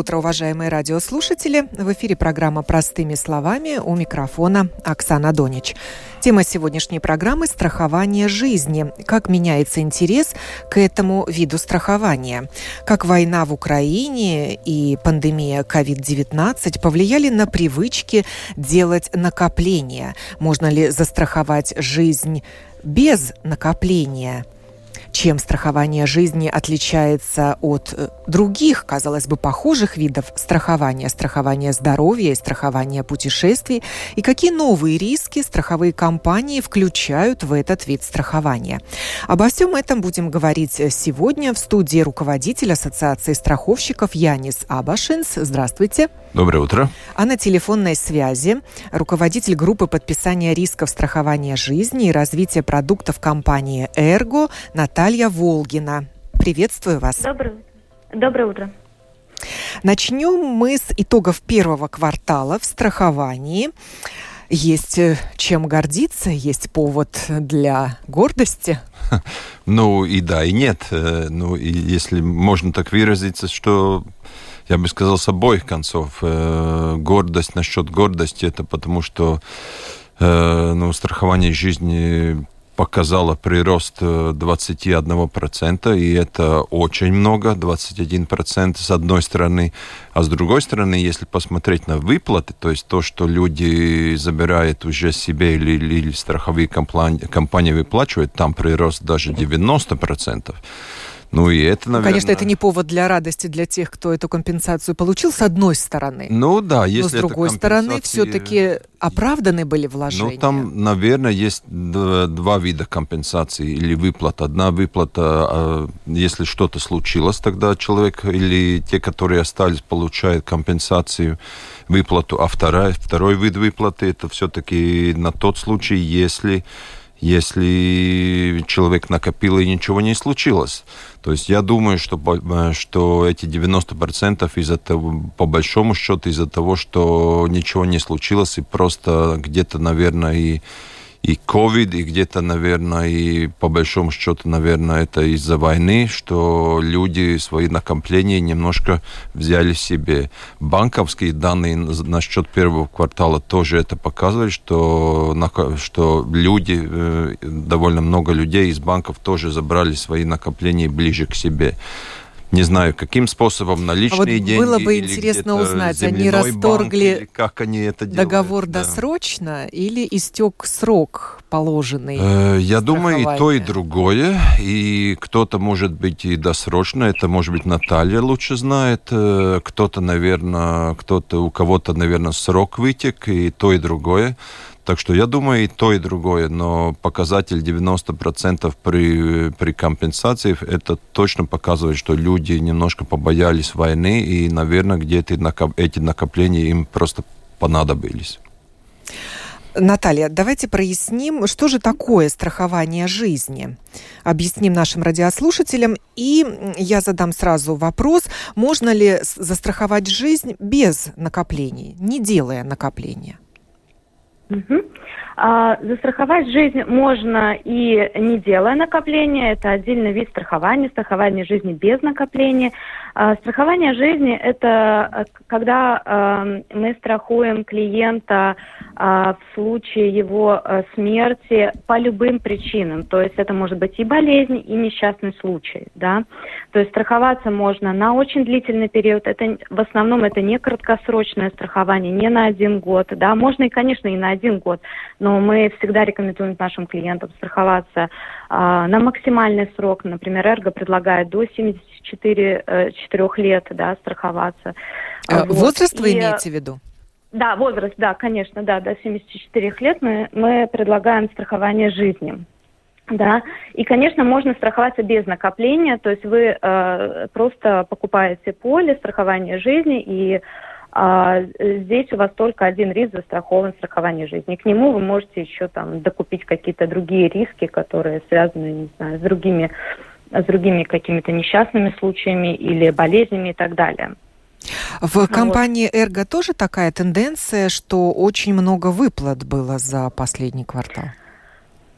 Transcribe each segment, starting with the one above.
Утро, уважаемые радиослушатели. В эфире программа «Простыми словами» у микрофона Оксана Донич. Тема сегодняшней программы – страхование жизни. Как меняется интерес к этому виду страхования? Как война в Украине и пандемия COVID-19 повлияли на привычки делать накопления? Можно ли застраховать жизнь без накопления? Чем страхование жизни отличается от э, других, казалось бы, похожих видов страхования, страхования здоровья и страхования путешествий, и какие новые риски страховые компании включают в этот вид страхования. Обо всем этом будем говорить сегодня в студии руководитель Ассоциации страховщиков Янис Абашинс. Здравствуйте. Доброе утро. А на телефонной связи руководитель группы подписания рисков страхования жизни и развития продуктов компании «Эрго» Наталья Волгина. Приветствую вас. Доброе, Доброе утро. Начнем мы с итогов первого квартала в страховании. Есть э, чем гордиться, есть повод для гордости. Ну и да, и нет. Э, ну и если можно так выразиться, что я бы сказал, с обоих концов. Э, гордость насчет гордости, это потому что э, ну, страхование жизни показало прирост 21%, и это очень много, 21% с одной стороны. А с другой стороны, если посмотреть на выплаты, то есть то, что люди забирают уже себе или, или страховые компании, компании выплачивают, там прирост даже 90%. Ну и это, наверное... Конечно, это не повод для радости для тех, кто эту компенсацию получил, с одной стороны. Ну да, если Но с другой компенсации... стороны, все-таки оправданы были вложения. Ну там, наверное, есть два вида компенсации или выплат. Одна выплата, а, если что-то случилось, тогда человек или те, которые остались, получают компенсацию, выплату. А вторая, второй вид выплаты, это все-таки на тот случай, если если человек накопил и ничего не случилось. То есть я думаю, что, э, что эти 90% из-за того, по большому счету из-за того, что ничего не случилось, и просто где-то, наверное, и и COVID, и где-то, наверное, и по большому счету, наверное, это из-за войны, что люди свои накопления немножко взяли себе. Банковские данные насчет первого квартала тоже это показывают, что, что люди, довольно много людей из банков тоже забрали свои накопления ближе к себе. Не знаю, каким способом, наличные а вот деньги. Было бы интересно узнать, они расторгли банк, как они это делают, договор да. досрочно или истек срок положенный? Э, я думаю, и то, и другое. И кто-то, может быть, и досрочно. Это, может быть, Наталья лучше знает. Э, кто-то, наверное, кто-то, у кого-то, наверное, срок вытек, и то, и другое. Так что я думаю и то, и другое, но показатель 90% при, при компенсации, это точно показывает, что люди немножко побоялись войны, и, наверное, где-то эти накопления им просто понадобились. Наталья, давайте проясним, что же такое страхование жизни. Объясним нашим радиослушателям. И я задам сразу вопрос, можно ли застраховать жизнь без накоплений, не делая накопления? Угу. А, застраховать жизнь можно и не делая накопления. Это отдельный вид страхования, страхование жизни без накопления. А, страхование жизни – это э, когда а, мы страхуем клиента а, в случае его а, смерти по любым причинам. То есть это может быть и болезнь, и несчастный случай. Да? То есть страховаться можно на очень длительный период. Это, в основном это не краткосрочное страхование, не на один год. Да? Можно и, конечно, и на один год, но мы всегда рекомендуем нашим клиентам страховаться а, на максимальный срок. Например, Эрго предлагает до 74 4 э, лет да, страховаться. А, вот. Возраст вы и, имеете в виду? Да, возраст, да, конечно, да, до 74 лет мы, мы предлагаем страхование жизни. Да, и, конечно, можно страховаться без накопления, то есть вы э, просто покупаете поле страхования жизни и А здесь у вас только один риск застрахован страхование жизни. К нему вы можете еще там докупить какие-то другие риски, которые связаны, не знаю, с другими, с другими какими-то несчастными случаями или болезнями и так далее. В компании «Эрго» тоже такая тенденция, что очень много выплат было за последний квартал?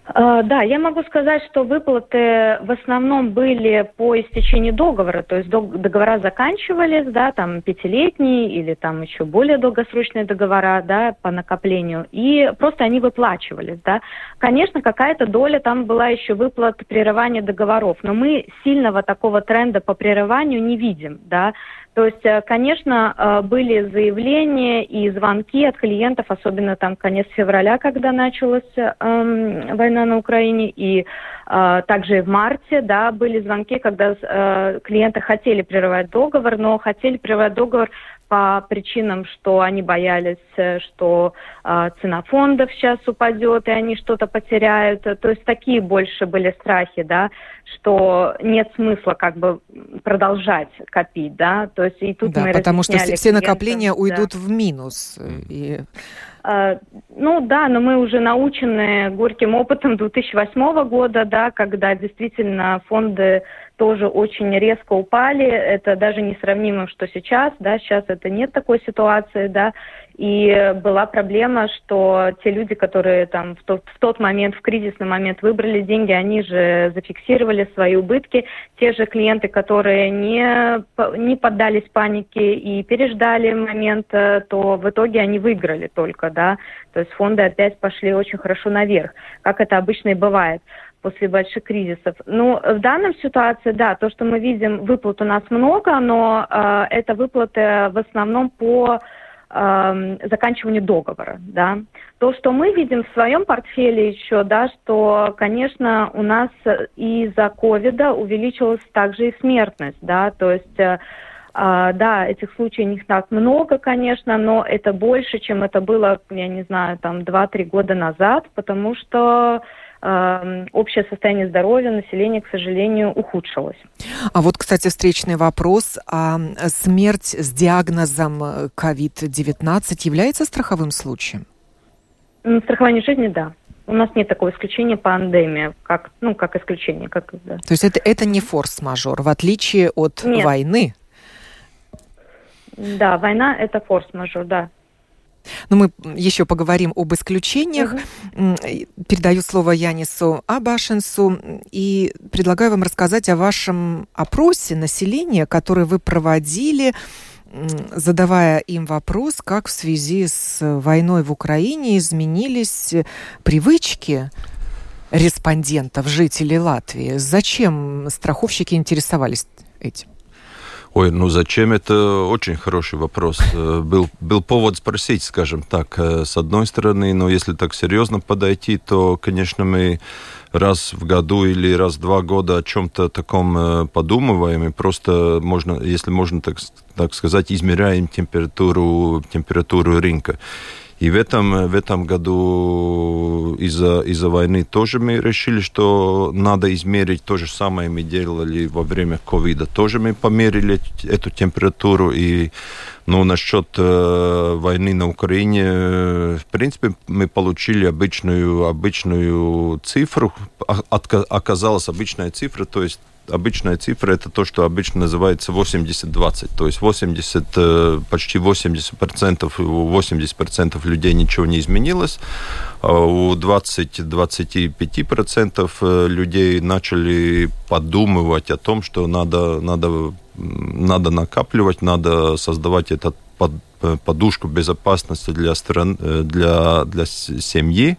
А, да, я могу сказать, что выплаты в основном были по истечении договора, то есть договора заканчивались, да, там пятилетние или там еще более долгосрочные договора, да, по накоплению, и просто они выплачивались, да. Конечно, какая-то доля там была еще выплат прерывания договоров, но мы сильного такого тренда по прерыванию не видим, да. То есть, э, конечно, э, были заявления и звонки от клиентов, особенно там конец февраля, когда началась эм, война на Украине, и э, также в марте, да, были звонки, когда э, клиенты хотели прерывать договор, но хотели прерывать договор по причинам, что они боялись, э, что э, цена фондов сейчас упадет, и они что-то потеряют. То есть такие больше были страхи, да, что нет смысла как бы продолжать копить, да. То есть и тут да, мы потому что все накопления уйдут да. в минус. И... Uh, ну да, но мы уже научены горьким опытом 2008 года, да, когда действительно фонды тоже очень резко упали. Это даже не сравнимо, что сейчас, да, сейчас это нет такой ситуации, да. И была проблема, что те люди, которые там в тот, в тот момент, в кризисный момент выбрали деньги, они же зафиксировали свои убытки. Те же клиенты, которые не, не поддались панике и переждали момент, э, то в итоге они выиграли только, да. То есть фонды опять пошли очень хорошо наверх, как это обычно и бывает после больших кризисов. Ну, в данном ситуации, да, то, что мы видим, выплат у нас много, но э, это выплаты в основном по э, заканчиванию договора, да. То, что мы видим в своем портфеле еще, да, что, конечно, у нас из-за ковида увеличилась также и смертность, да, то есть э, а, да, этих случаев не так много, конечно, но это больше, чем это было, я не знаю, там 2-3 года назад, потому что общее состояние здоровья населения, к сожалению, ухудшилось. А вот, кстати, встречный вопрос. А смерть с диагнозом COVID-19 является страховым случаем? Страхование жизни, да. У нас нет такого исключения пандемии, как, ну, как исключение. Как, да. То есть это, это не форс-мажор, в отличие от нет. войны? Да, война – это форс-мажор, да. Но мы еще поговорим об исключениях. Угу. Передаю слово Янису Абашенсу и предлагаю вам рассказать о вашем опросе населения, который вы проводили задавая им вопрос, как в связи с войной в Украине изменились привычки респондентов, жителей Латвии. Зачем страховщики интересовались этим? Ой, ну зачем это очень хороший вопрос. Э, был, был повод спросить, скажем так, э, с одной стороны, но если так серьезно подойти, то, конечно, мы раз в году или раз в два года о чем-то таком э, подумываем, и просто можно, если можно так, так сказать, измеряем температуру, температуру рынка. И в этом, в этом году из-за из войны тоже мы решили, что надо измерить то же самое мы делали во время ковида. Тоже мы померили эту температуру. И ну, насчет э, войны на Украине, в принципе, мы получили обычную, обычную цифру. Оказалась обычная цифра, то есть обычная цифра это то, что обычно называется 80-20. То есть 80, э, почти 80%, у 80% людей ничего не изменилось, а у 20-25% э, людей начали подумывать о том, что надо, надо, надо накапливать, надо создавать этот э, подушку безопасности для, стран, для, для семьи.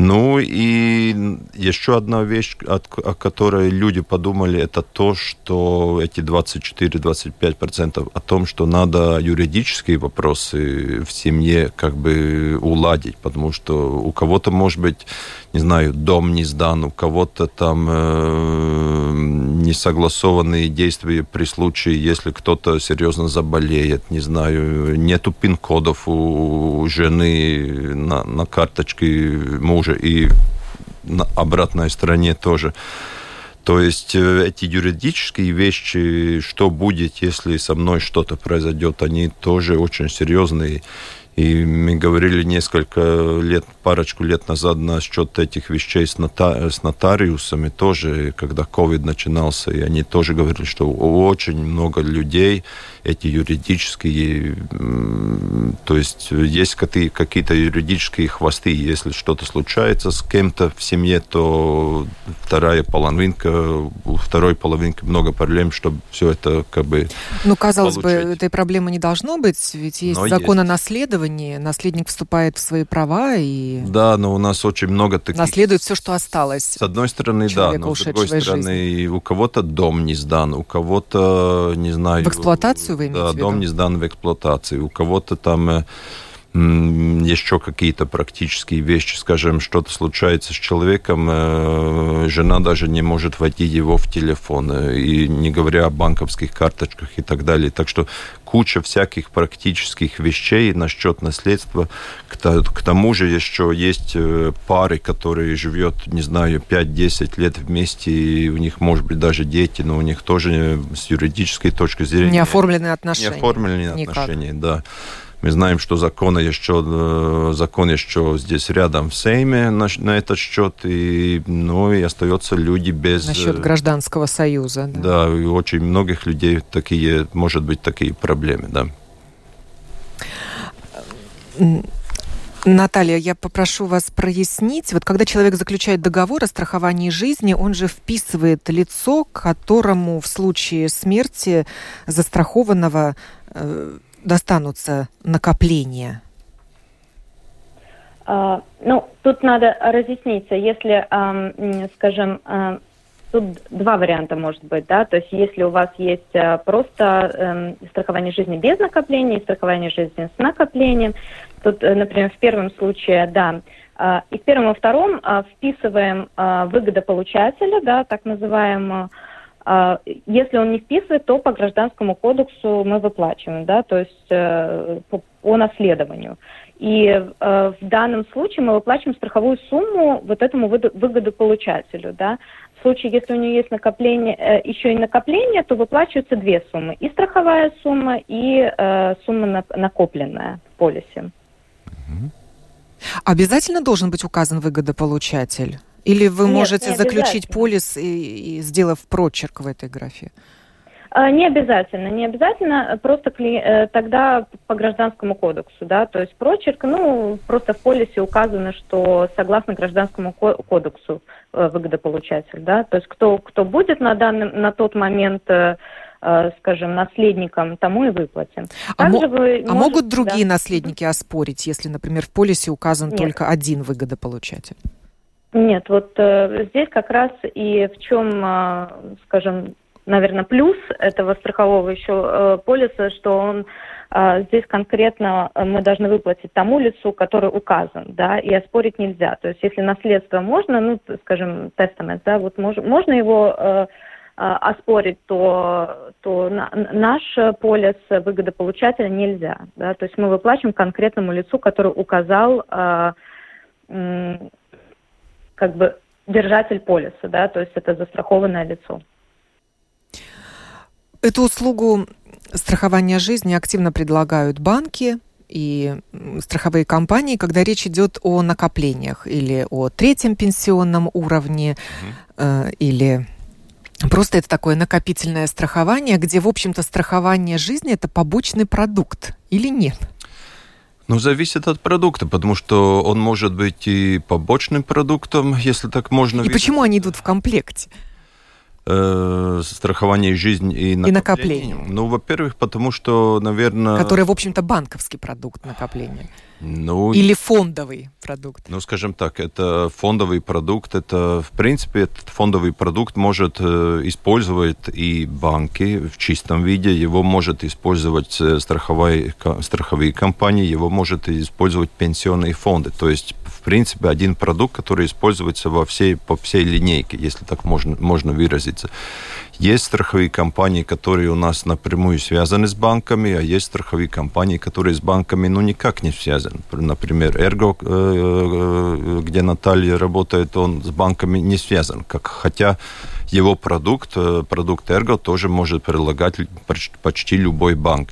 Ну и еще одна вещь, о которой люди подумали, это то, что эти 24-25% о том, что надо юридические вопросы в семье как бы уладить, потому что у кого-то, может быть, не знаю, дом не сдан, у кого-то там э, несогласованные действия при случае, если кто-то серьезно заболеет, не знаю, нету пин-кодов у жены на, на карточке мужа и на обратной стороне тоже То есть э, эти юридические вещи, что будет, если со мной что-то произойдет, они тоже очень серьезные. И мы говорили несколько лет, парочку лет назад насчет этих вещей с, нота, с нотариусами тоже, когда COVID начинался, и они тоже говорили, что очень много людей, эти юридические, то есть есть какие-то юридические хвосты, если что-то случается с кем-то в семье, то вторая половинка, у второй половинки много проблем, чтобы все это как бы Ну, казалось получить. бы, этой проблемы не должно быть, ведь есть Но закон есть. о наследовании, наследовании. Наследник вступает в свои права и... Да, но у нас очень много таких... Наследует все, что осталось. С одной стороны, да, но с другой стороны, жизни. у кого-то дом не сдан, у кого-то, не знаю... В эксплуатацию вы имеете Да, дом не сдан в эксплуатацию, у кого-то там э, еще какие-то практические вещи, скажем, что-то случается с человеком, э, жена даже не может войти его в телефон, э, и не говоря о банковских карточках и так далее. Так что куча всяких практических вещей насчет наследства. К тому же еще есть э, пары, которые живет, не знаю, 5-10 лет вместе, и у них, может быть, даже дети, но у них тоже с юридической точки зрения... Не оформленные отношения. Не оформленные Никак. отношения, да. Мы знаем, что законы еще, э, закон еще здесь рядом в Сейме на, на этот счет, и, ну, и остаются люди без... Насчет э, гражданского союза. Да, да и у очень многих людей такие, может быть, такие проблемы, да. Наталья, я попрошу вас прояснить. Вот когда человек заключает договор о страховании жизни, он же вписывает лицо, которому в случае смерти застрахованного э, достанутся накопления? А, ну, тут надо разъясниться. Если, скажем, тут два варианта может быть, да, то есть если у вас есть а, просто эм, страхование жизни без накопления и страхование жизни с накоплением, тут, э, например, в первом случае, да, а, и в первом и втором вписываем выгодополучателя, да, так называемую, а, если он не вписывает, то по гражданскому кодексу мы выплачиваем, да, то есть э, по, по наследованию. И э, в данном случае мы выплачиваем страховую сумму вот этому выгодополучателю, да. В случае, если у него есть накопление, э, еще и накопление, то выплачиваются две суммы. И страховая сумма, и сумма накопленная в полисе. Обязательно должен быть указан выгодополучатель? Или вы Нет, можете заключить полис, и, и сделав прочерк в этой графе? А, не обязательно, не обязательно, просто э, тогда по гражданскому кодексу, да, то есть прочерк, ну, просто в полисе указано, что согласно гражданскому кодексу э, выгодополучатель, да, то есть кто, кто будет на, данный, на тот момент э, скажем, наследникам, тому и выплатим. А, мо- вы а могут другие да. наследники оспорить, если, например, в полисе указан Нет. только один выгодополучатель? Нет, вот э, здесь как раз и в чем, э, скажем, наверное, плюс этого страхового еще э, полиса, что он э, здесь конкретно э, мы должны выплатить тому лицу, который указан, да, и оспорить нельзя. То есть если наследство можно, ну, скажем, тестамент, да, вот мож, можно его э, э, оспорить, то, то на, наш полис выгодополучателя нельзя. Да? То есть мы выплачиваем конкретному лицу, который указал э, как бы держатель полиса, да, то есть это застрахованное лицо. Эту услугу страхования жизни активно предлагают банки и страховые компании, когда речь идет о накоплениях или о третьем пенсионном уровне, угу. э, или просто это такое накопительное страхование, где, в общем-то, страхование жизни это побочный продукт или нет? Ну, зависит от продукта, потому что он может быть и побочным продуктом, если так можно. И видеть. почему они идут в комплекте? Э, страхование жизни и накопление. И накопление. Ну, во-первых, потому что, наверное... Который, в общем-то, банковский продукт накопления. Ну, Или фондовый продукт? Ну, скажем так, это фондовый продукт. Это, в принципе, этот фондовый продукт может э, использовать и банки в чистом виде, его может использовать э, страховые, страховые компании, его может использовать пенсионные фонды. То есть, в принципе, один продукт, который используется во всей, по всей линейке, если так можно, можно выразить. Есть страховые компании, которые у нас напрямую связаны с банками, а есть страховые компании, которые с банками ну, никак не связаны. Например, Эрго, э, э, где Наталья работает, он с банками не связан. Как, хотя его продукт, э, продукт Эрго тоже может предлагать почти любой банк.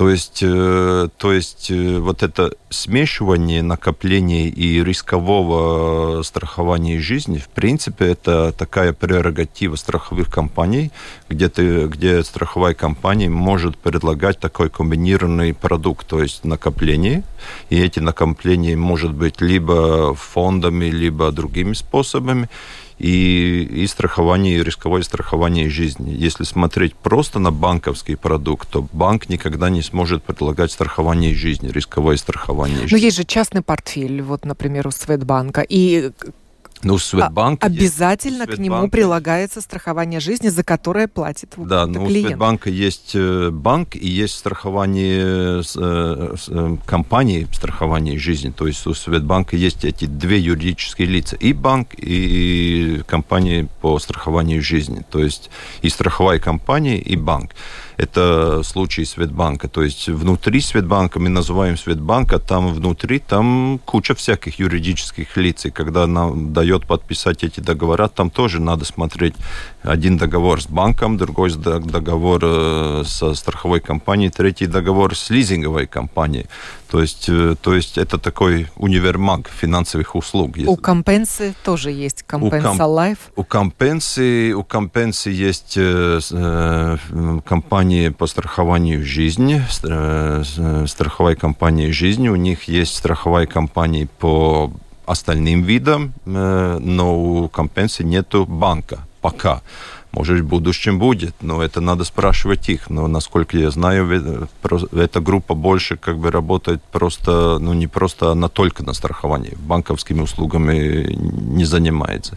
То есть, э, то есть э, вот это смешивание накопления и рискового страхования жизни, в принципе, это такая прерогатива страховых компаний, где, ты, где страховая компания может предлагать такой комбинированный продукт, то есть накопление, и эти накопления может быть либо фондами, либо другими способами, и, и страхование, и рисковое страхование жизни. Если смотреть просто на банковский продукт, то банк никогда не сможет предлагать страхование жизни, рисковое страхование жизни. Но есть же частный портфель, вот, например, у Светбанка, и ну, Светбанк... А, обязательно Светбанк... к нему прилагается страхование жизни, за которое платит Да, но клиент. у Светбанка есть э, банк и есть страхование э, э, компании страхования жизни. То есть у Светбанка есть эти две юридические лица. И банк, и компания по страхованию жизни. То есть и страховая компания, и банк. Это случай Светбанка. То есть внутри Светбанка, мы называем Светбанк, а там внутри там куча всяких юридических лиц. И когда нам дает подписать эти договора, там тоже надо смотреть один договор с банком, другой договор э, со страховой компанией, третий договор с лизинговой компанией. То есть, э, то есть это такой универмаг финансовых услуг. У компенсы тоже есть компенса Life. У компенсы, у компенсы есть э, э, компании по страхованию жизни, э, страховая компания жизни. У них есть страховая компания по остальным видам, э, но у компенсы нету банка пока. Может, в будущем будет, но это надо спрашивать их. Но, насколько я знаю, эта группа больше как бы работает просто, ну, не просто, она только на страховании. Банковскими услугами не занимается.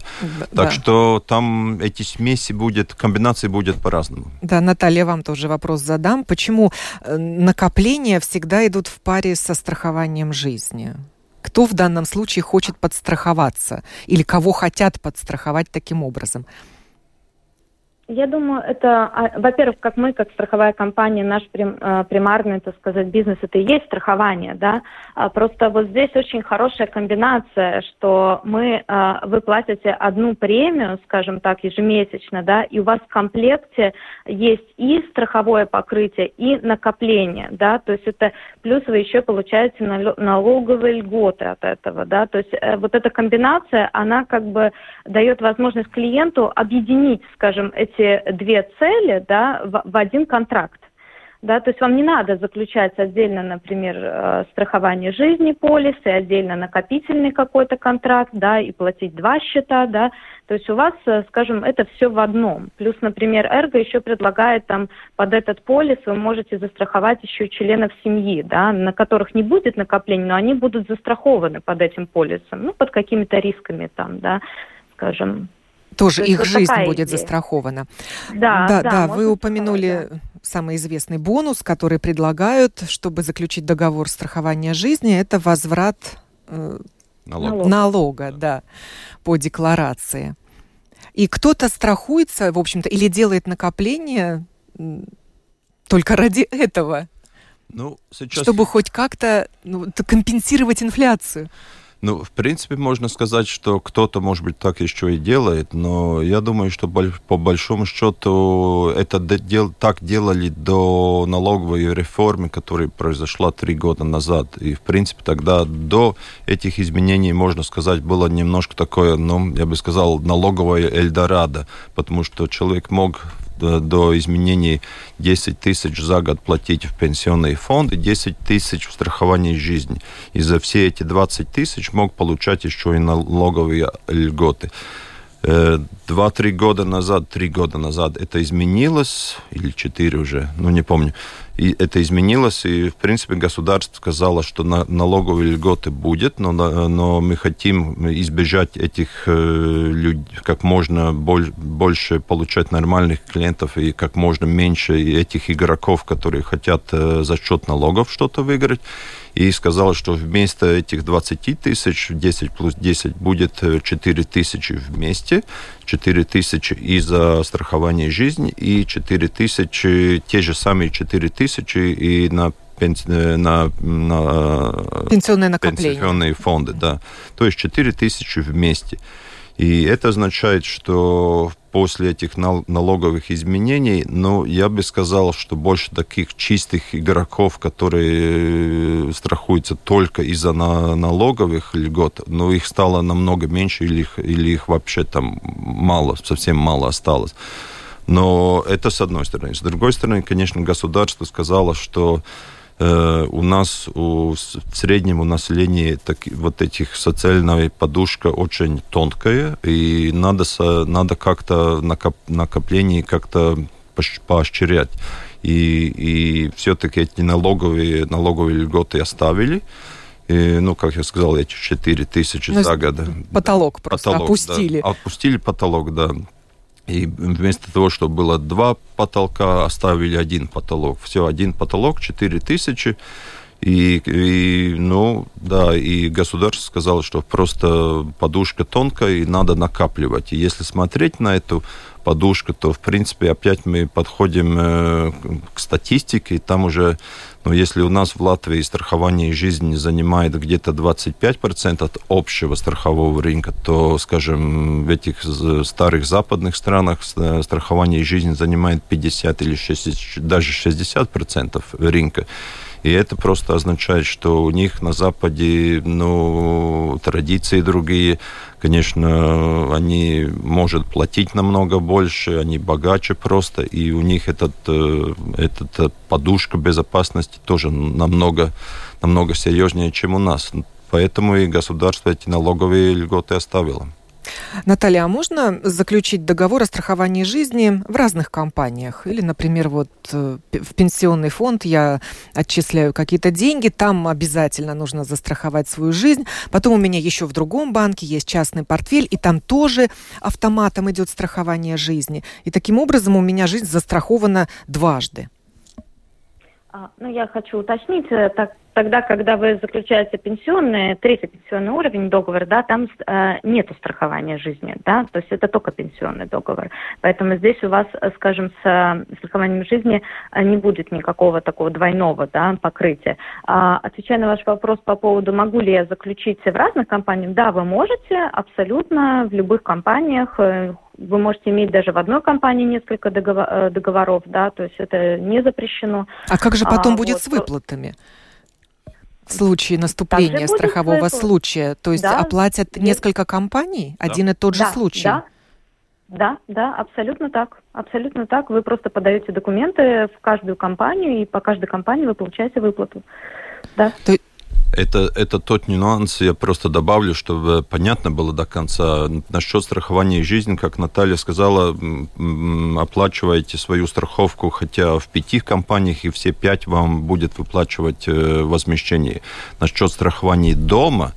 Да. Так что там эти смеси будет, комбинации будет по-разному. Да, Наталья, вам тоже вопрос задам. Почему э, накопления всегда идут в паре со страхованием жизни? Кто в данном случае хочет подстраховаться? Или кого хотят подстраховать таким образом? Я думаю, это, а, во-первых, как мы, как страховая компания, наш а, примарный, так сказать, бизнес, это и есть страхование, да. А, просто вот здесь очень хорошая комбинация, что мы, вы платите одну премию, скажем так, ежемесячно, да, и у вас в комплекте есть и страховое покрытие, и накопление, да, то есть это плюс вы еще получаете налоговые льготы от этого, да, то есть э, вот эта комбинация, она как бы дает возможность клиенту объединить, скажем, эти эти две цели да, в, в один контракт. Да, то есть вам не надо заключать отдельно, например, э, страхование жизни полис и отдельно накопительный какой-то контракт, да, и платить два счета, да. То есть у вас, э, скажем, это все в одном. Плюс, например, Эрго еще предлагает там под этот полис вы можете застраховать еще членов семьи, да, на которых не будет накоплений, но они будут застрахованы под этим полисом, ну, под какими-то рисками там, да, скажем, тоже То их вот жизнь будет идея. застрахована. Да, да, да, да вы упомянули да. самый известный бонус, который предлагают, чтобы заключить договор страхования жизни, это возврат э, налога, налога да. да, по декларации. И кто-то страхуется, в общем-то, или делает накопление только ради этого. Ну, сейчас... Чтобы хоть как-то ну, компенсировать инфляцию. Ну, в принципе, можно сказать, что кто-то, может быть, так еще и делает, но я думаю, что по большому счету это дел, так делали до налоговой реформы, которая произошла три года назад. И, в принципе, тогда до этих изменений, можно сказать, было немножко такое, ну, я бы сказал, налоговое Эльдорадо, потому что человек мог до, до изменений 10 тысяч за год платить в пенсионный фонд и 10 тысяч в страхование жизни. И за все эти 20 тысяч мог получать еще и налоговые льготы. Э, два-три года назад, три года назад это изменилось, или четыре уже, ну не помню. И это изменилось, и, в принципе, государство сказало, что на, налоговые льготы будет, но, но мы хотим избежать этих э, людей, как можно боль, больше получать нормальных клиентов и как можно меньше этих игроков, которые хотят э, за счет налогов что-то выиграть. И сказал, что вместо этих 20 тысяч, 10 плюс 10 будет 4 э, тысячи вместе, 4 тысячи и за страхование жизни, и 4 тысячи, те же самые 4 тысячи и на э, на, на пенсионные накопления. Пенсионные фонды, да. То есть 4 тысячи вместе. И это означает, что после этих налоговых изменений, ну, я бы сказал, что больше таких чистых игроков, которые э, страхуются только из-за налоговых льгот, но их стало намного меньше или их, или их вообще там мало, совсем мало осталось. Но это с одной стороны. С другой стороны, конечно, государство сказало, что Э, у нас у, в среднем у населения так, вот этих социальная подушка очень тонкая, и надо, надо как-то накоп, накопление как-то поощрять. И, и все-таки эти налоговые, налоговые льготы оставили. И, ну, как я сказал, эти 4 тысячи ну, за год. Потолок просто потолок, опустили. Да, опустили потолок, да. И вместо того, чтобы было два потолка, оставили один потолок. Все, один потолок, 4 тысячи. И, и, ну, да, и государство сказало, что просто подушка тонкая, и надо накапливать. И если смотреть на эту подушку, то, в принципе, опять мы подходим э, к статистике, и там уже но если у нас в Латвии страхование жизни занимает где-то 25% от общего страхового рынка, то, скажем, в этих старых западных странах страхование жизни занимает 50 или 60, даже 60% рынка. И это просто означает, что у них на Западе ну, традиции другие. Конечно, они могут платить намного больше, они богаче просто, и у них этот, э, этот э, подушка безопасности тоже намного, намного серьезнее, чем у нас. Поэтому и государство эти налоговые льготы оставило. Наталья, а можно заключить договор о страховании жизни в разных компаниях? Или, например, вот э, в пенсионный фонд я отчисляю какие-то деньги, там обязательно нужно застраховать свою жизнь. Потом у меня еще в другом банке есть частный портфель, и там тоже автоматом идет страхование жизни. И таким образом у меня жизнь застрахована дважды. А, ну, я хочу уточнить, э, так Тогда, когда вы заключаете пенсионный, третий пенсионный уровень договора, да, там э, нет страхования жизни, да, то есть это только пенсионный договор. Поэтому здесь у вас, э, скажем, с э, страхованием жизни э, не будет никакого такого двойного, да, покрытия. А, отвечая на ваш вопрос по поводу, могу ли я заключить в разных компаниях, да, вы можете, абсолютно, в любых компаниях, вы можете иметь даже в одной компании несколько договоров, да, то есть это не запрещено. А как же потом а, будет вот. с выплатами? В случае наступления страхового случая? То есть да, оплатят есть. несколько компаний да. один и тот же да, случай? Да, да, да, абсолютно так. Абсолютно так. Вы просто подаете документы в каждую компанию, и по каждой компании вы получаете выплату. Да. То, это, это тот нюанс, я просто добавлю, чтобы понятно было до конца. Насчет страхования жизни, как Наталья сказала, оплачиваете свою страховку, хотя в пяти компаниях и все пять вам будет выплачивать э, возмещение. Насчет страхования дома,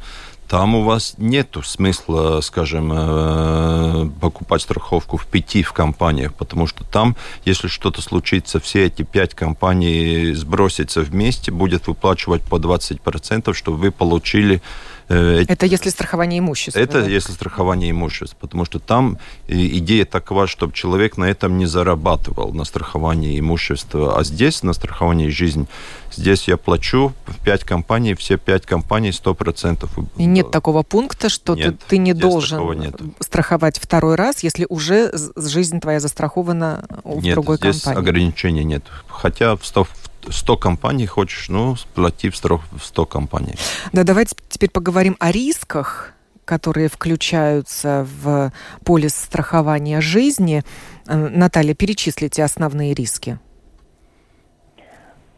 там у вас нет смысла, скажем, э, покупать страховку в пяти в компаниях, потому что там, если что-то случится, все эти пять компаний сбросятся вместе, будет выплачивать по 20%, чтобы вы получили это если страхование имущества. Это да? если страхование имущества, потому что там идея такова, чтобы человек на этом не зарабатывал, на страховании имущества, а здесь на страховании жизни, здесь я плачу в пять компаний, все пять компаний 100%. И нет такого пункта, что нет, ты, ты не должен страховать второй раз, если уже жизнь твоя застрахована в нет, другой здесь компании. ограничений нет. Хотя в 100, 100 компаний хочешь, ну, плати в 100, 100 компаний. Да, давайте теперь поговорим о рисках, которые включаются в полис страхования жизни. Э, Наталья, перечислите основные риски.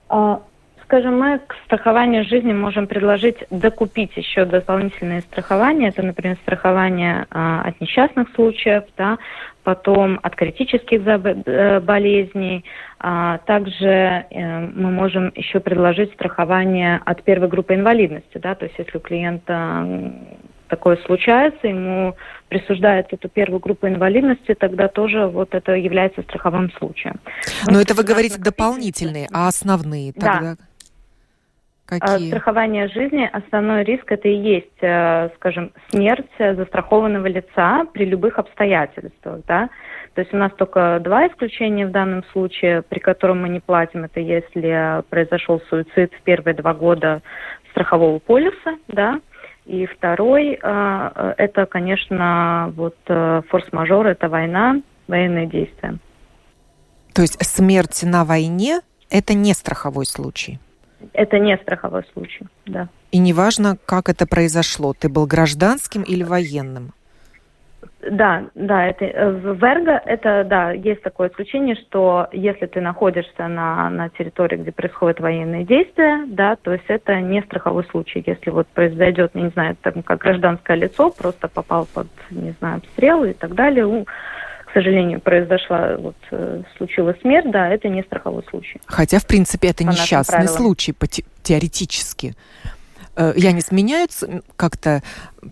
А, скажем, мы к страхованию жизни можем предложить докупить еще дополнительные страхования. Это, например, страхование а, от несчастных случаев, да, потом от критических э, болезней. А также э, мы можем еще предложить страхование от первой группы инвалидности. Да? То есть если у клиента такое случается, ему присуждают эту первую группу инвалидности, тогда тоже вот это является страховым случаем. Но это вы говорите дополнительные, а основные тогда? Да. Какие? Страхование жизни, основной риск это и есть, э, скажем, смерть застрахованного лица при любых обстоятельствах, да. То есть у нас только два исключения в данном случае, при котором мы не платим. Это если произошел суицид в первые два года страхового полиса, да. И второй, э, это, конечно, вот э, форс-мажор, это война, военные действия. То есть смерть на войне – это не страховой случай? Это не страховой случай, да. И неважно, как это произошло, ты был гражданским или военным? Да, да, это э, в Эрго это да, есть такое исключение, что если ты находишься на, на территории, где происходят военные действия, да, то есть это не страховой случай. Если вот произойдет, не знаю, там как гражданское лицо, просто попал под, не знаю, обстрел и так далее, к сожалению, произошла, вот, э, случилась смерть, да, это не страховой случай. Хотя, в принципе, это По несчастный случай, теоретически. Э, я не сменяются как-то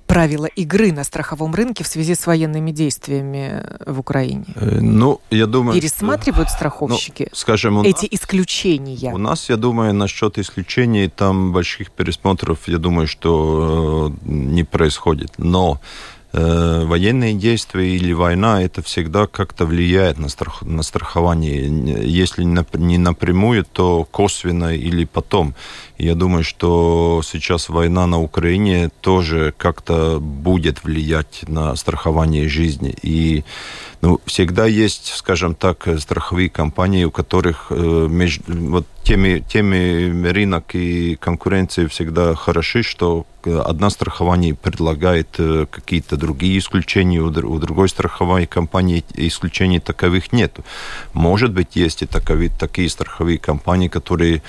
правила игры на страховом рынке в связи с военными действиями в Украине? Э, ну, я думаю... Пересматривают что, страховщики ну, скажем, эти нас, исключения? У нас, я думаю, насчет исключений там больших пересмотров, я думаю, что не происходит. Но Э, военные действия или война, это всегда как-то влияет на, страх, на страхование. Если не напрямую, то косвенно или потом. Я думаю, что сейчас война на Украине тоже как-то будет влиять на страхование жизни. И ну, всегда есть, скажем так, страховые компании, у которых э, между, вот теми, теми рынок и конкуренция всегда хороши, что одна страхование предлагает э, какие-то другие исключения, у, у другой страховой компании исключений таковых нет. Может быть, есть и таковые, такие страховые компании, которые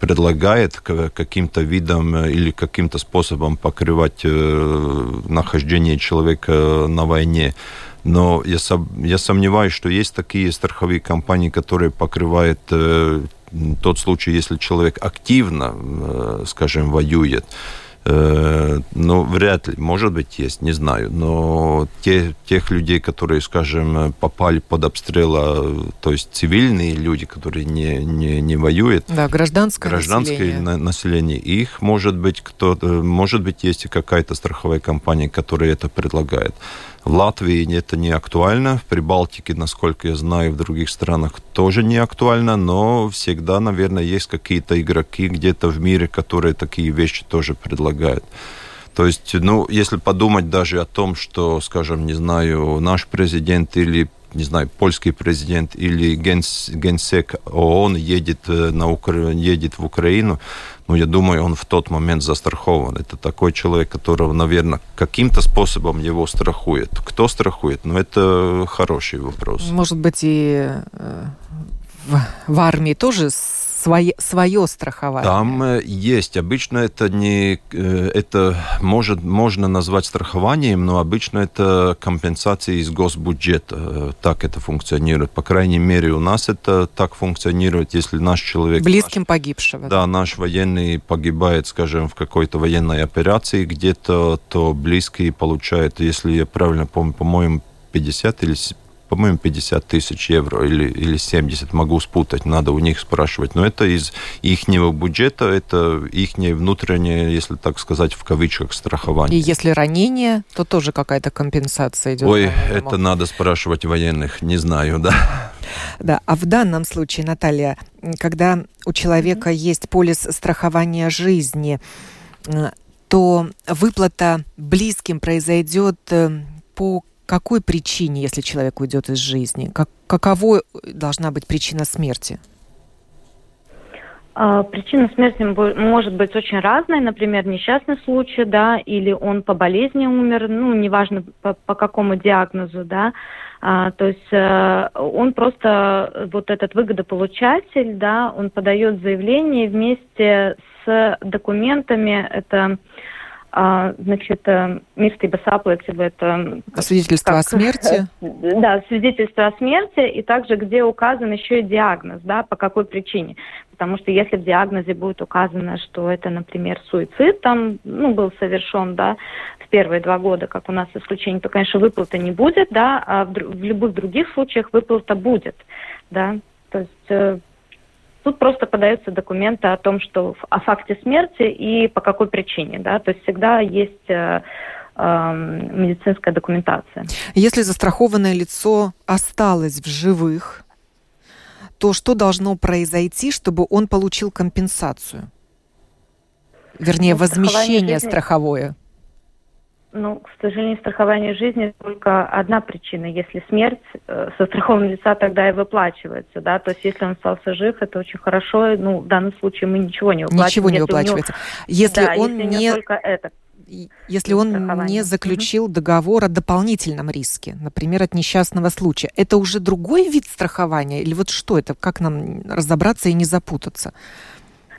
предлагает каким-то видом э, или каким-то способом покрывать э, нахождение человека на войне. Но я, я сомневаюсь, что есть такие страховые компании, которые покрывают э, тот случай, если человек активно, э, скажем, воюет. Э, ну, вряд ли, может быть, есть, не знаю. Но те, тех людей, которые, скажем, попали под обстрел, а, то есть цивильные люди, которые не, не, не воюют. Да, гражданское, гражданское население. население. Их, может быть, кто может быть, есть и какая-то страховая компания, которая это предлагает. В Латвии это не актуально, в Прибалтике, насколько я знаю, в других странах тоже не актуально, но всегда, наверное, есть какие-то игроки где-то в мире, которые такие вещи тоже предлагают. То есть, ну, если подумать даже о том, что, скажем, не знаю, наш президент или не знаю, польский президент или генс, генсек ООН едет, э, на Укра... едет в Украину, ну, я думаю, он в тот момент застрахован. Это такой человек, которого, наверное, каким-то способом его страхует. Кто страхует? Ну, это хороший вопрос. Может быть, и э, в, в армии тоже свое, свое страхование? Там э, есть. Обычно это не... Э, это может, можно назвать страхованием, но обычно это компенсация из госбюджета. Э, так это функционирует. По крайней мере, у нас это так функционирует, если наш человек... Близким наш, погибшего. Да, наш военный погибает, скажем, в какой-то военной операции где-то, то близкий получает, если я правильно помню, по-моему, 50 или по-моему, 50 тысяч евро или, или 70, могу спутать, надо у них спрашивать. Но это из их бюджета, это их внутреннее, если так сказать, в кавычках, страхование. И если ранение, то тоже какая-то компенсация идет? Ой, это надо спрашивать военных, не знаю, да. Да, а в данном случае, Наталья, когда у человека есть полис страхования жизни, то выплата близким произойдет э, по какой причине, если человек уйдет из жизни? Как, каково должна быть причина смерти? А, причина смерти может быть очень разной, например, несчастный случай, да, или он по болезни умер, ну, неважно по, по какому диагнозу, да, а, то есть а, он просто, вот этот выгодополучатель, да, он подает заявление вместе с документами, это а, значит, мистыба саплатива это... Свидетельство как, о смерти? Да, свидетельство о смерти, и также где указан еще и диагноз, да, по какой причине. Потому что если в диагнозе будет указано, что это, например, суицид там, ну, был совершен, да, в первые два года, как у нас исключение, то, конечно, выплаты не будет, да, а в, в любых других случаях выплата будет, да. То есть э, Тут просто подаются документы о том, что о факте смерти и по какой причине, да, то есть всегда есть э, э, медицинская документация. Если застрахованное лицо осталось в живых, то что должно произойти, чтобы он получил компенсацию? Вернее, ну, возмещение страховое. Ну, к сожалению, страхование жизни только одна причина. Если смерть э, со страховым лица, тогда и выплачивается, да. То есть, если он остался жив, это очень хорошо. Ну, в данном случае мы ничего не выплачиваем. Ничего не выплачивается. Если да, он если не... только это. Если он не заключил договор о дополнительном риске, например, от несчастного случая, это уже другой вид страхования? Или вот что это? Как нам разобраться и не запутаться?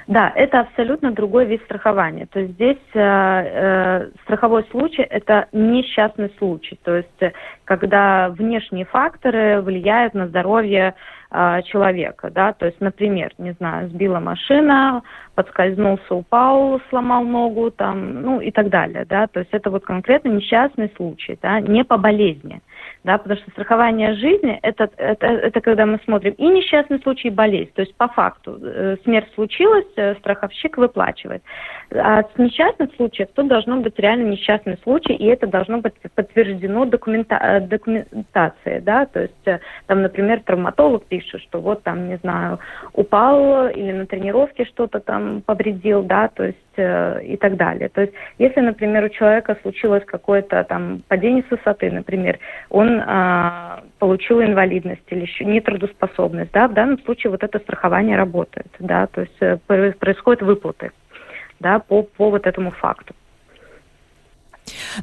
Да, это абсолютно другой вид страхования. То есть здесь э, э, страховой случай это несчастный случай. То есть э, когда внешние факторы влияют на здоровье э, человека, да, то есть, например, не знаю, сбила машина, подскользнулся, упал, сломал ногу, там, ну и так далее, да, то есть это вот конкретно несчастный случай, да, не по болезни да, потому что страхование жизни это, это, это когда мы смотрим и несчастный случай, и болезнь. То есть по факту э, смерть случилась, э, страховщик выплачивает. А с несчастных случаев тут должно быть реально несчастный случай, и это должно быть подтверждено документа, э, документацией, да, то есть там, например, травматолог пишет, что вот там, не знаю, упал или на тренировке что-то там повредил, да, то есть и так далее. То есть, если, например, у человека случилось какое-то там падение с высоты, например, он а, получил инвалидность или еще нетрудоспособность, да, в данном случае вот это страхование работает, да, то есть э, происходят выплаты, да, по, по вот этому факту.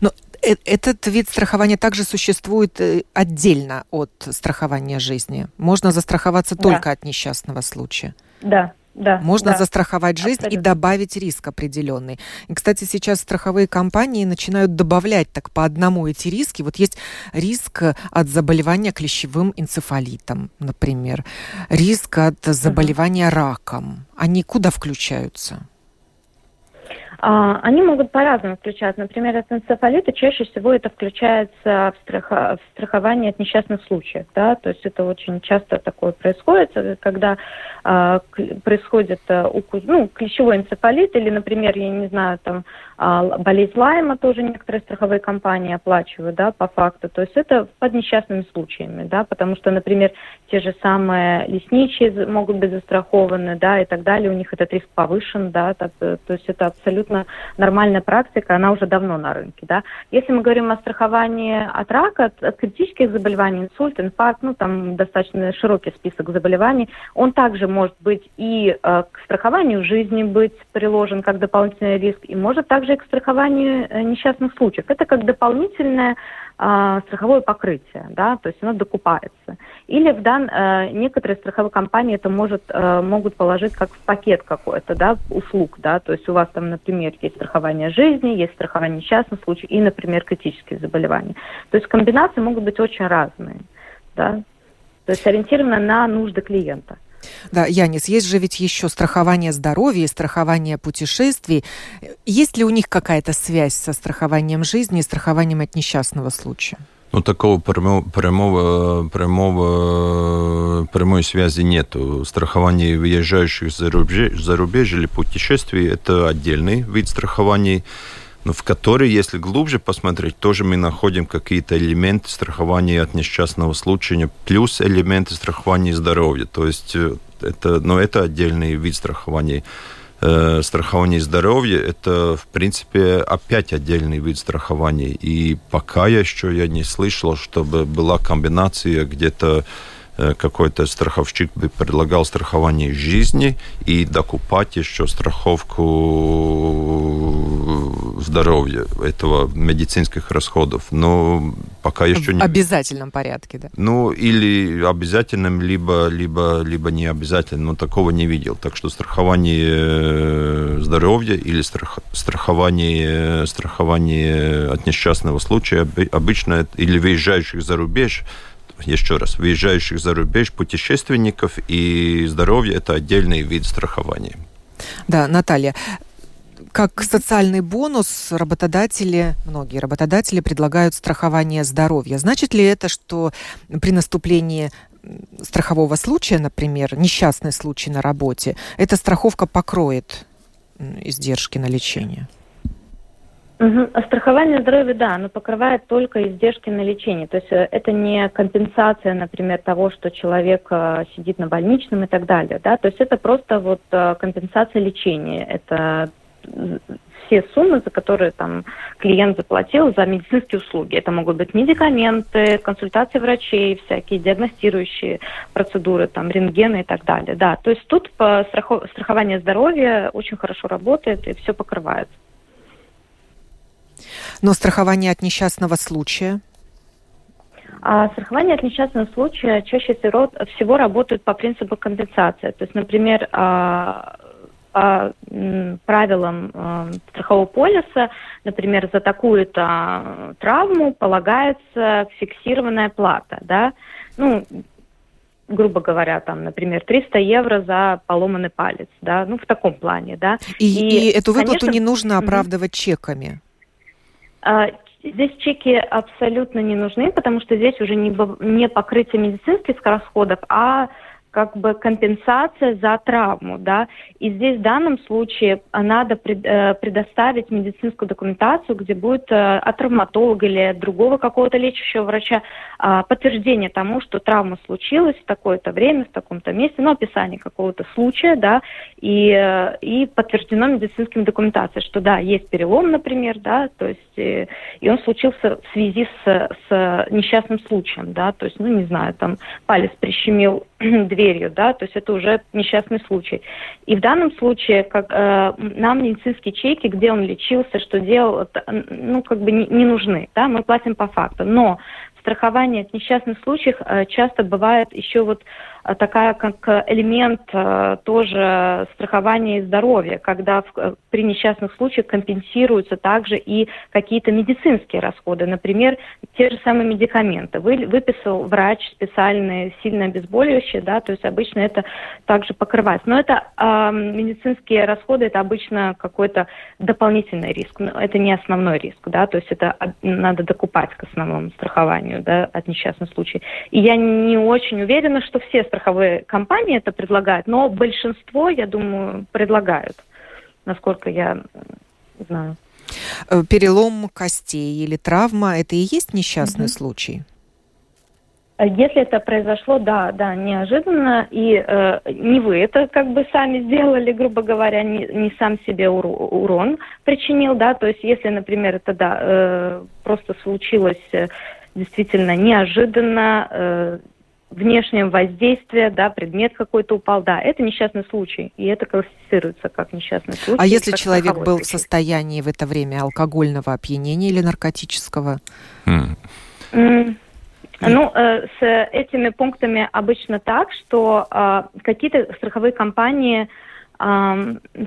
Но э, этот вид страхования также существует э, отдельно от страхования жизни. Можно застраховаться только да. от несчастного случая. Да, да, Можно да, застраховать жизнь абсолютно. и добавить риск определенный. И, кстати, сейчас страховые компании начинают добавлять так по одному эти риски. Вот есть риск от заболевания клещевым энцефалитом, например, риск от заболевания раком. Они куда включаются? А, они могут по-разному включаться. Например, от энцефалита чаще всего это включается в, страхо- в страхование от несчастных случаев. Да? То есть это очень часто такое происходит, когда а, происходит а, укус, ну, клещевой энцефалит или, например, я не знаю, там болезнь Лайма тоже некоторые страховые компании оплачивают, да, по факту. То есть это под несчастными случаями, да, потому что, например, те же самые лесничие могут быть застрахованы, да, и так далее, у них этот риск повышен, да, так, то есть это абсолютно абсолютно нормальная практика, она уже давно на рынке. Да? Если мы говорим о страховании от рака, от, от критических заболеваний, инсульт, инфаркт, ну там достаточно широкий список заболеваний, он также может быть и э, к страхованию жизни быть приложен как дополнительный риск, и может также и к страхованию э, несчастных случаев. Это как дополнительное э, страховое покрытие, да, то есть оно докупается. Или в дан, э, некоторые страховые компании это может, э, могут положить как в пакет какой-то, да, услуг, да, то есть у вас там, например, есть страхование жизни, есть страхование несчастных случаев и, например, критические заболевания. То есть комбинации могут быть очень разные, да, то есть ориентировано на нужды клиента. Да, Янис, есть же ведь еще страхование здоровья и страхование путешествий. Есть ли у них какая-то связь со страхованием жизни и страхованием от несчастного случая? Ну, такого прямого, прямого, прямого, прямой связи нету. Страхование выезжающих за рубеж, за рубеж или путешествий – это отдельный вид страхования но в которой, если глубже посмотреть, тоже мы находим какие-то элементы страхования от несчастного случая, плюс элементы страхования здоровья. То есть э, это, но это отдельный вид страхования. Э, страхование здоровья – это, в принципе, опять отдельный вид страхования. И пока еще я не слышал, чтобы была комбинация где-то Э, какой-то страховщик бы предлагал страхование жизни и докупать еще страховку здоровья этого медицинских расходов. Но Пока еще в не... обязательном порядке, да? Ну, или обязательном, либо, либо, либо не обязательном, но такого не видел. Так что страхование э, здоровья или страх... страхование, страхование от несчастного случая обычно, или выезжающих за рубеж, еще раз, выезжающих за рубеж путешественников и здоровье – это отдельный вид страхования. Да, Наталья, как социальный бонус работодатели, многие работодатели предлагают страхование здоровья. Значит ли это, что при наступлении страхового случая, например, несчастный случай на работе, эта страховка покроет издержки на лечение? Угу. Страхование здоровья, да, оно покрывает только издержки на лечение. То есть э, это не компенсация, например, того, что человек э, сидит на больничном и так далее. Да? То есть это просто вот э, компенсация лечения. Это все суммы, за которые там клиент заплатил за медицинские услуги. Это могут быть медикаменты, консультации врачей, всякие диагностирующие процедуры, там рентгены и так далее. Да, то есть тут по страхов... страхование здоровья очень хорошо работает и все покрывает. Но страхование от несчастного случая? А страхование от несчастного случая чаще всего работает по принципу компенсации. То есть, например, а, по правилам э, страхового полиса, например, за такую-то травму полагается фиксированная плата, да, ну, грубо говоря, там, например, 300 евро за поломанный палец, да, ну, в таком плане, да. И, и, и эту выплату конечно, не нужно оправдывать mm-hmm. чеками? А, здесь чеки абсолютно не нужны, потому что здесь уже не, не покрытие медицинских расходов, а как бы компенсация за травму, да, и здесь в данном случае надо э, предоставить медицинскую документацию, где будет э, от травматолога или другого какого-то лечащего врача а, подтверждение тому, что травма случилась в такое-то время, в таком-то месте, ну, описание какого-то случая, да, и, э, и подтверждено медицинским документацией, что да, есть перелом, например, да, то есть, и он случился в связи с, с несчастным случаем, да, то есть, ну, не знаю, там палец прищемил дверью, да, то есть это уже несчастный случай. И в данном случае как, э, нам медицинские чеки, где он лечился, что делал, ну, как бы не, не нужны, да, мы платим по факту. Но страхование от несчастных случаев э, часто бывает еще вот такая как элемент э, тоже страхования здоровья, когда при несчастных случаях компенсируются также и какие-то медицинские расходы, например, те же самые медикаменты. Вы, выписал врач специальные сильно обезболивающие, да, то есть обычно это также покрывается. Но это э, медицинские расходы, это обычно какой-то дополнительный риск, но это не основной риск, да, то есть это надо докупать к основному страхованию да, от несчастных случаев. И я не очень уверена, что все страховые компании это предлагают, но большинство, я думаю, предлагают, насколько я знаю. Э, перелом костей или травма – это и есть несчастный mm-hmm. случай? Если это произошло, да, да, неожиданно, и э, не вы это как бы сами сделали, грубо говоря, не, не сам себе урон причинил, да, то есть если, например, это, да, э, просто случилось э, действительно неожиданно, э, внешнее воздействие, да, предмет какой-то упал, да, это несчастный случай, и это классифицируется как несчастный случай. А если человек был в состоянии в это время алкогольного опьянения или наркотического? Mm. Mm. Ну, э, с этими пунктами обычно так, что э, какие-то страховые компании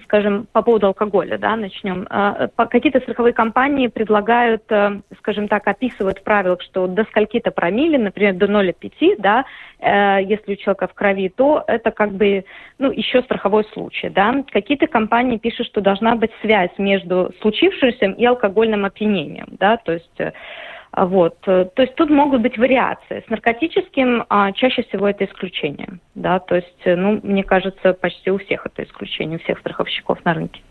скажем, по поводу алкоголя, да, начнем. А, какие-то страховые компании предлагают, э, скажем так, описывают в правилах, что до скольки-то промили, например, до 0,5, да, э, если у человека в крови, то это как бы, ну, еще страховой случай, да. Какие-то компании пишут, что должна быть связь между случившимся и алкогольным опьянением, да, то есть э, вот. Э, то есть тут могут быть вариации. С наркотическим а, чаще всего это исключение. Да? То есть, э, ну, мне кажется, почти у всех это исключение, у всех страховщиков на рынке.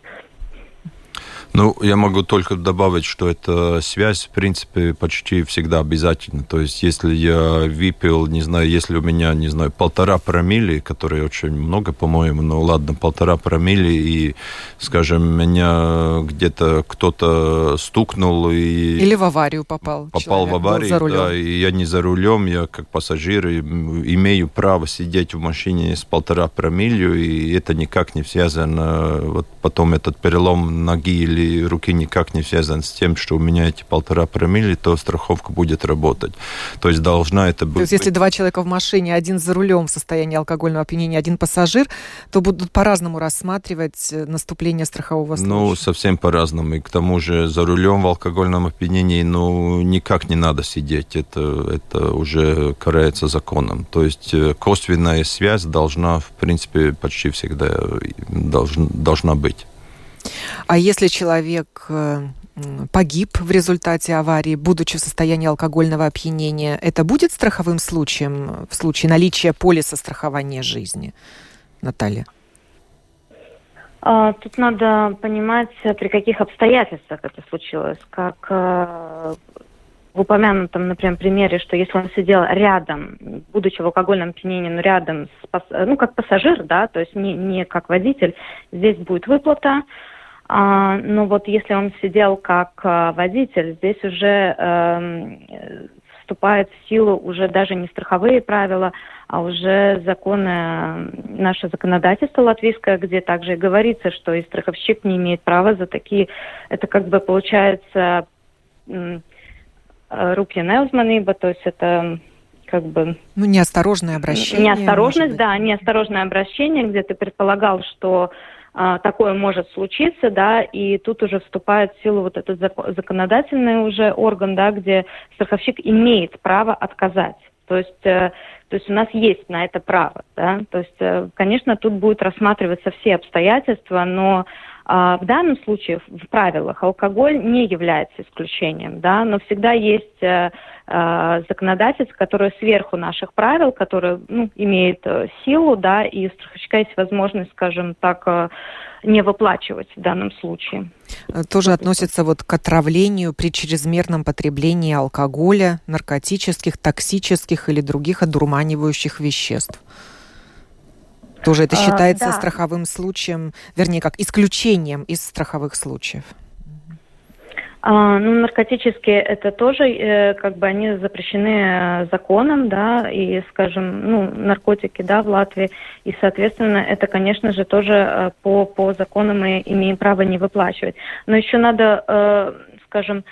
Ну, я могу только добавить, что эта связь, в принципе, почти всегда обязательна. То есть, если я выпил, не знаю, если у меня, не знаю, полтора промили, которые очень много, по-моему, ну ладно, полтора промили, и, скажем, меня где-то кто-то стукнул и... Или в аварию попал. Попал человек, в аварию, да, и я не за рулем, я как пассажир имею право сидеть в машине с полтора промилью, и это никак не связано вот потом этот перелом ноги или руки никак не связан с тем, что у меня эти полтора промили, то страховка будет работать. То есть должна это быть... То есть если два человека в машине, один за рулем в состоянии алкогольного опьянения, один пассажир, то будут по-разному рассматривать э, наступление страхового случая? Ну, совсем по-разному. И к тому же за рулем в алкогольном опьянении, ну, никак не надо сидеть. Это, это уже карается законом. То есть э, косвенная связь должна, в принципе, почти всегда должна, должна быть. А если человек э, погиб в результате аварии, будучи в состоянии алкогольного опьянения, это будет страховым случаем в случае наличия полиса страхования жизни? Наталья. А, тут надо понимать, при каких обстоятельствах это случилось. Как э, в упомянутом, например, примере, что если он сидел рядом, будучи в алкогольном опьянении, но рядом, с, ну, как пассажир, да, то есть не, не как водитель, здесь будет выплата. А, но вот если он сидел как а, водитель, здесь уже э, вступает в силу уже даже не страховые правила, а уже законы, наше законодательство латвийское, где также и говорится, что и страховщик не имеет права за такие, это как бы получается Э, руки неузманība, то есть это как бы... Ну, неосторожное обращение. Неосторожность, да, неосторожное обращение, где ты предполагал, что такое может случиться, да, и тут уже вступает в силу вот этот законодательный уже орган, да, где страховщик имеет право отказать. То есть, э, то есть у нас есть на это право, да, то есть, э, конечно, тут будет рассматриваться все обстоятельства, но а, в данном случае в правилах алкоголь не является исключением, да, но всегда есть э, э, законодательство, которое сверху наших правил, которое ну, имеет э, силу, да, и у страховщика есть возможность, скажем так, не выплачивать в данном случае. Тоже относится вот к отравлению при чрезмерном потреблении алкоголя, наркотических, токсических или других одурманивающих веществ. Тоже это а, считается а, да. страховым случаем, вернее, как исключением из страховых случаев. А, ну, наркотические это тоже, э, как бы они запрещены э, законом, да, и, скажем, ну, наркотики, да, в Латвии, и, соответственно, это, конечно же, тоже э, по, по закону мы имеем право не выплачивать. Но еще надо, э, скажем, а,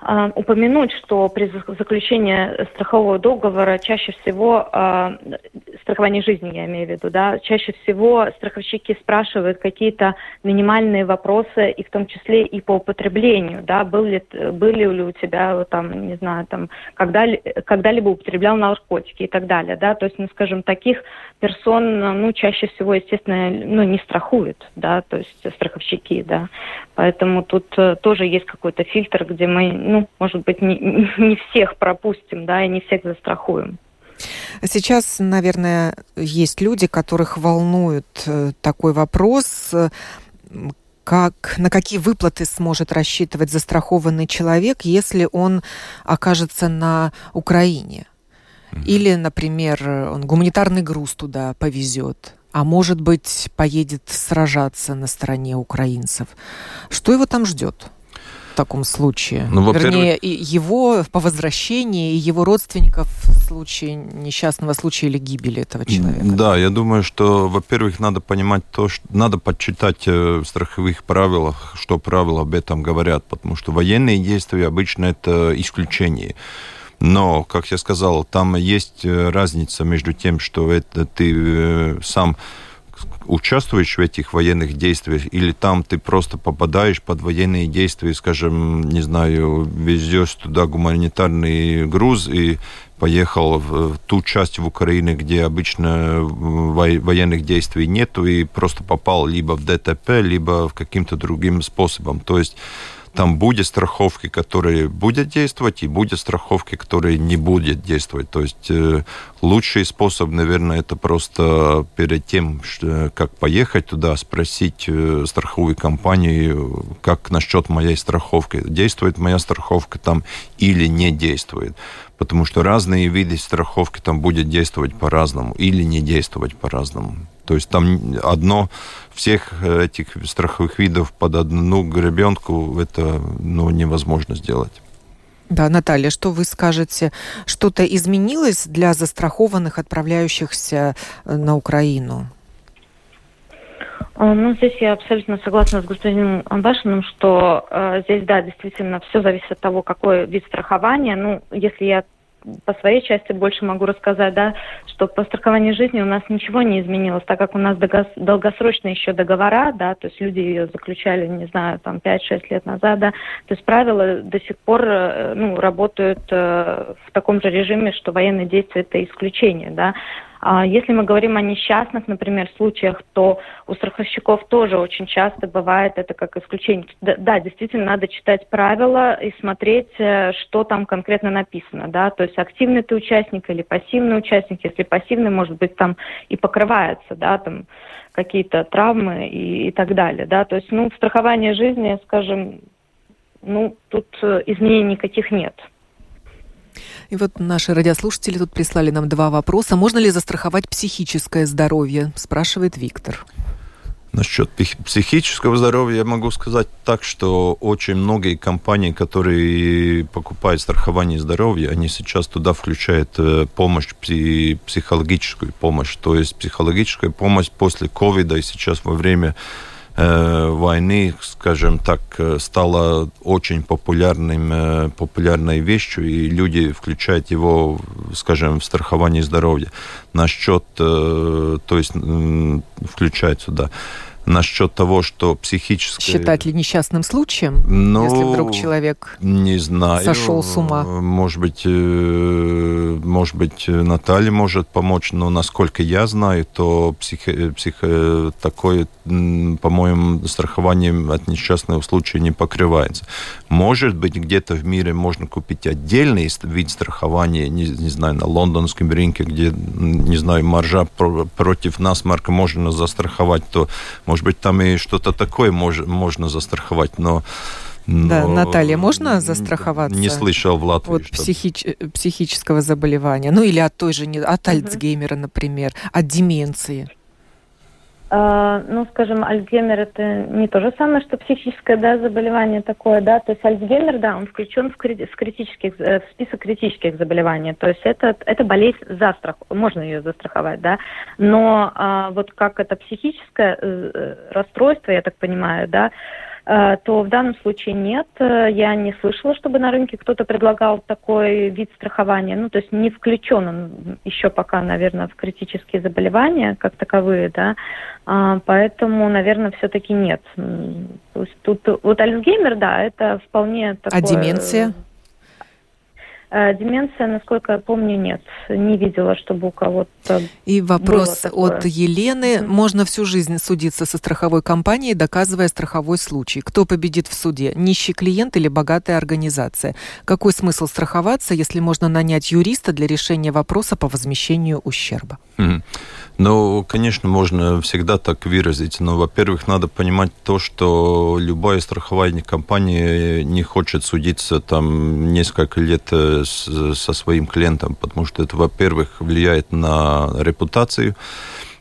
упомянуть, что при заключении страхового договора чаще всего, э, страхование жизни я имею в виду, да, чаще всего страховщики спрашивают какие-то минимальные вопросы, и в том числе и по употреблению, да, был ли, были ли у тебя, там, не знаю, там, когда, когда-либо употреблял наркотики и так далее, да, то есть, ну, скажем, таких персон, ну, чаще всего, естественно, ну, не страхуют, да, то есть страховщики, да, поэтому тут э, тоже есть какой-то фильтр, где мы ну, может быть, не, не всех пропустим, да, и не всех застрахуем. Сейчас, наверное, есть люди, которых волнует э, такой вопрос, как, на какие выплаты сможет рассчитывать застрахованный человек, если он окажется на Украине. Или, например, он гуманитарный груз туда повезет, а может быть, поедет сражаться на стороне украинцев. Что его там ждет? Таком случае? Ну, Вернее, его по возвращении, и его родственников в случае несчастного случая или гибели этого человека. Да, я думаю, что, во-первых, надо понимать то, что надо подчитать э, в страховых правилах, что правила об этом говорят, потому что военные действия обычно это исключение. Но, как я сказал, там есть э, разница между тем, что это ты э, сам участвуешь в этих военных действиях, или там ты просто попадаешь под военные действия, скажем, не знаю, везешь туда гуманитарный груз и поехал в ту часть в Украине, где обычно военных действий нету, и просто попал либо в ДТП, либо в каким-то другим способом. То есть там будет страховки, которые будет действовать, и будет страховки, которые не будет действовать. То есть э, лучший способ, наверное, это просто перед тем, как поехать туда, спросить э, страховую компанию, как насчет моей страховки, действует моя страховка там или не действует потому что разные виды страховки там будет действовать по-разному или не действовать по-разному. То есть там одно, всех этих страховых видов под одну гребенку это ну, невозможно сделать. Да, Наталья, что вы скажете? Что-то изменилось для застрахованных, отправляющихся э, на Украину? А, ну, здесь я абсолютно согласна с господином Амбашиным, что э, здесь, да, действительно, все зависит от того, какой вид страхования. Ну, если я по своей части больше могу рассказать, да, что по страхованию жизни у нас ничего не изменилось, так как у нас долгосрочные еще договора, да, то есть люди ее заключали, не знаю, там 5-6 лет назад, да, то есть правила до сих пор, э, ну, работают э, в таком же режиме, что военные действия это исключение, да, если мы говорим о несчастных, например, случаях, то у страховщиков тоже очень часто бывает это как исключение. Да, действительно, надо читать правила и смотреть, э, что там конкретно написано. Да? То есть активный ты участник или пассивный участник. Если пассивный, может быть, там и покрывается, да, там какие-то травмы и, и так далее. Да? То есть, ну, страхование жизни, скажем, ну, тут э, изменений никаких нет. И вот наши радиослушатели тут прислали нам два вопроса. Можно ли застраховать психическое здоровье? Спрашивает Виктор. Насчет психического здоровья я могу сказать так, что очень многие компании, которые покупают страхование здоровья, они сейчас туда включают э, помощь, психологическую помощь. То есть психологическая помощь после ковида и сейчас во время войны, скажем так, э, стала очень популярным, э, популярной вещью, и люди включают его, скажем, в страхование здоровья. Насчет, то есть включают сюда насчет того, что психически... Считать ли несчастным случаем, ну, если вдруг человек не знаю, сошел с ума? Может быть, э, может быть, Наталья может помочь, но насколько я знаю, то псих, псих, такое, по-моему, страхованием от несчастного случая не покрывается. Может быть, где-то в мире можно купить отдельный вид страхования, не, не знаю, на лондонском рынке, где, не знаю, маржа против насморка можно застраховать, то, может может быть, там и что-то такое мож, можно застраховать, но но да, Наталья, можно застраховаться? Не слышал в Латвии. От психич... психического заболевания. Ну или от той же, от Альцгеймера, например, от деменции. А, ну, скажем, Альцгеймер это не то же самое, что психическое да, заболевание такое, да, то есть Альцгеймер, да, он включен в, критических, э, в список критических заболеваний, то есть это, это болезнь за страх, можно ее застраховать, да, но а, вот как это психическое э, э расстройство, я так понимаю, да, то в данном случае нет. Э, я не слышала, чтобы на рынке кто-то предлагал такой вид страхования. Ну, то есть не включен он еще пока, наверное, в критические заболевания как таковые, да. А, поэтому, наверное, все-таки нет. То есть тут вот Альцгеймер, да, это вполне такое... А деменция? Э, деменция, насколько я помню, нет. Не видела, чтобы у кого-то И вопрос от Елены. Mm-hmm. Можно всю жизнь судиться со страховой компанией, доказывая страховой случай. Кто победит в суде? Нищий клиент или богатая организация? Какой смысл страховаться, если можно нанять юриста для решения вопроса по возмещению ущерба? Mm-hmm. Ну, конечно, можно всегда так выразить, но, во-первых, надо понимать то, что любая страховая компания не хочет судиться там несколько лет э, с, со своим клиентом, потому что это, во-первых, влияет на репутацию,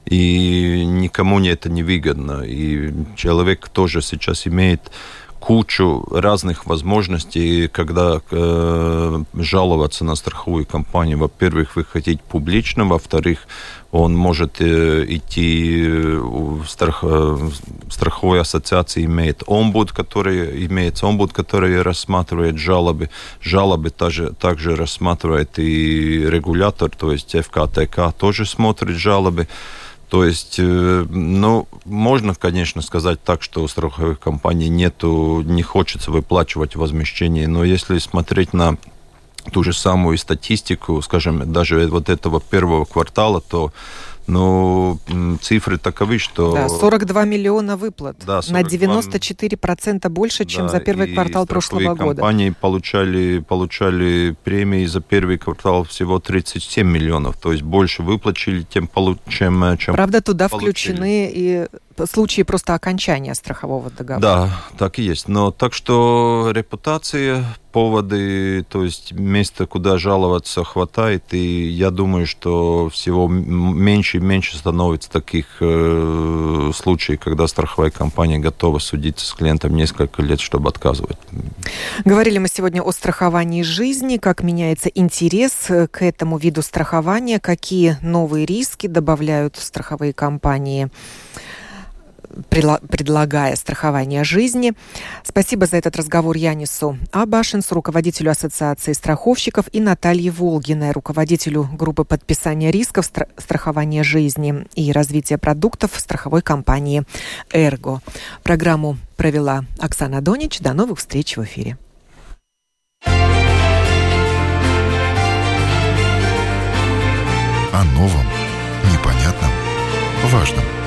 и никому не это не выгодно. И человек тоже сейчас имеет кучу разных возможностей, когда э, жаловаться на страховую компанию. Во-первых, вы хотите публично, во-вторых, он может э, идти э, в страх, э, страховой ассоциации, имеет омбуд, который имеет омбуд, который рассматривает жалобы. Жалобы также, также рассматривает и регулятор, то есть ФКТК тоже смотрит жалобы. То есть, э, ну, можно, конечно, сказать так, что у страховых компаний нету, не хочется выплачивать возмещение, но если смотреть на ту же самую статистику, скажем, даже вот этого первого квартала, то ну, цифры таковы, что... Да, 42 миллиона выплат. Да, 42... На 94% больше, чем да, за первый квартал прошлого года. компании получали, получали премии за первый квартал всего 37 миллионов. То есть больше выплатили, тем, чем, чем Правда, туда получили. включены и случаи просто окончания страхового договора. Да, так и есть. Но так что репутация, поводы, то есть места, куда жаловаться, хватает. И я думаю, что всего меньше и меньше становится таких э, случаев, когда страховая компания готова судиться с клиентом несколько лет, чтобы отказывать. Говорили мы сегодня о страховании жизни, как меняется интерес к этому виду страхования, какие новые риски добавляют страховые компании предлагая страхование жизни. Спасибо за этот разговор Янису Абашинсу, руководителю Ассоциации страховщиков, и Наталье Волгиной, руководителю группы подписания рисков страхования жизни и развития продуктов страховой компании «Эрго». Программу провела Оксана Донич. До новых встреч в эфире. О новом, непонятном, важном.